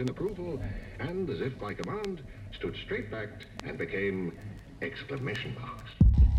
in approval, and as if by command, stood straight backed and became exclamation marks.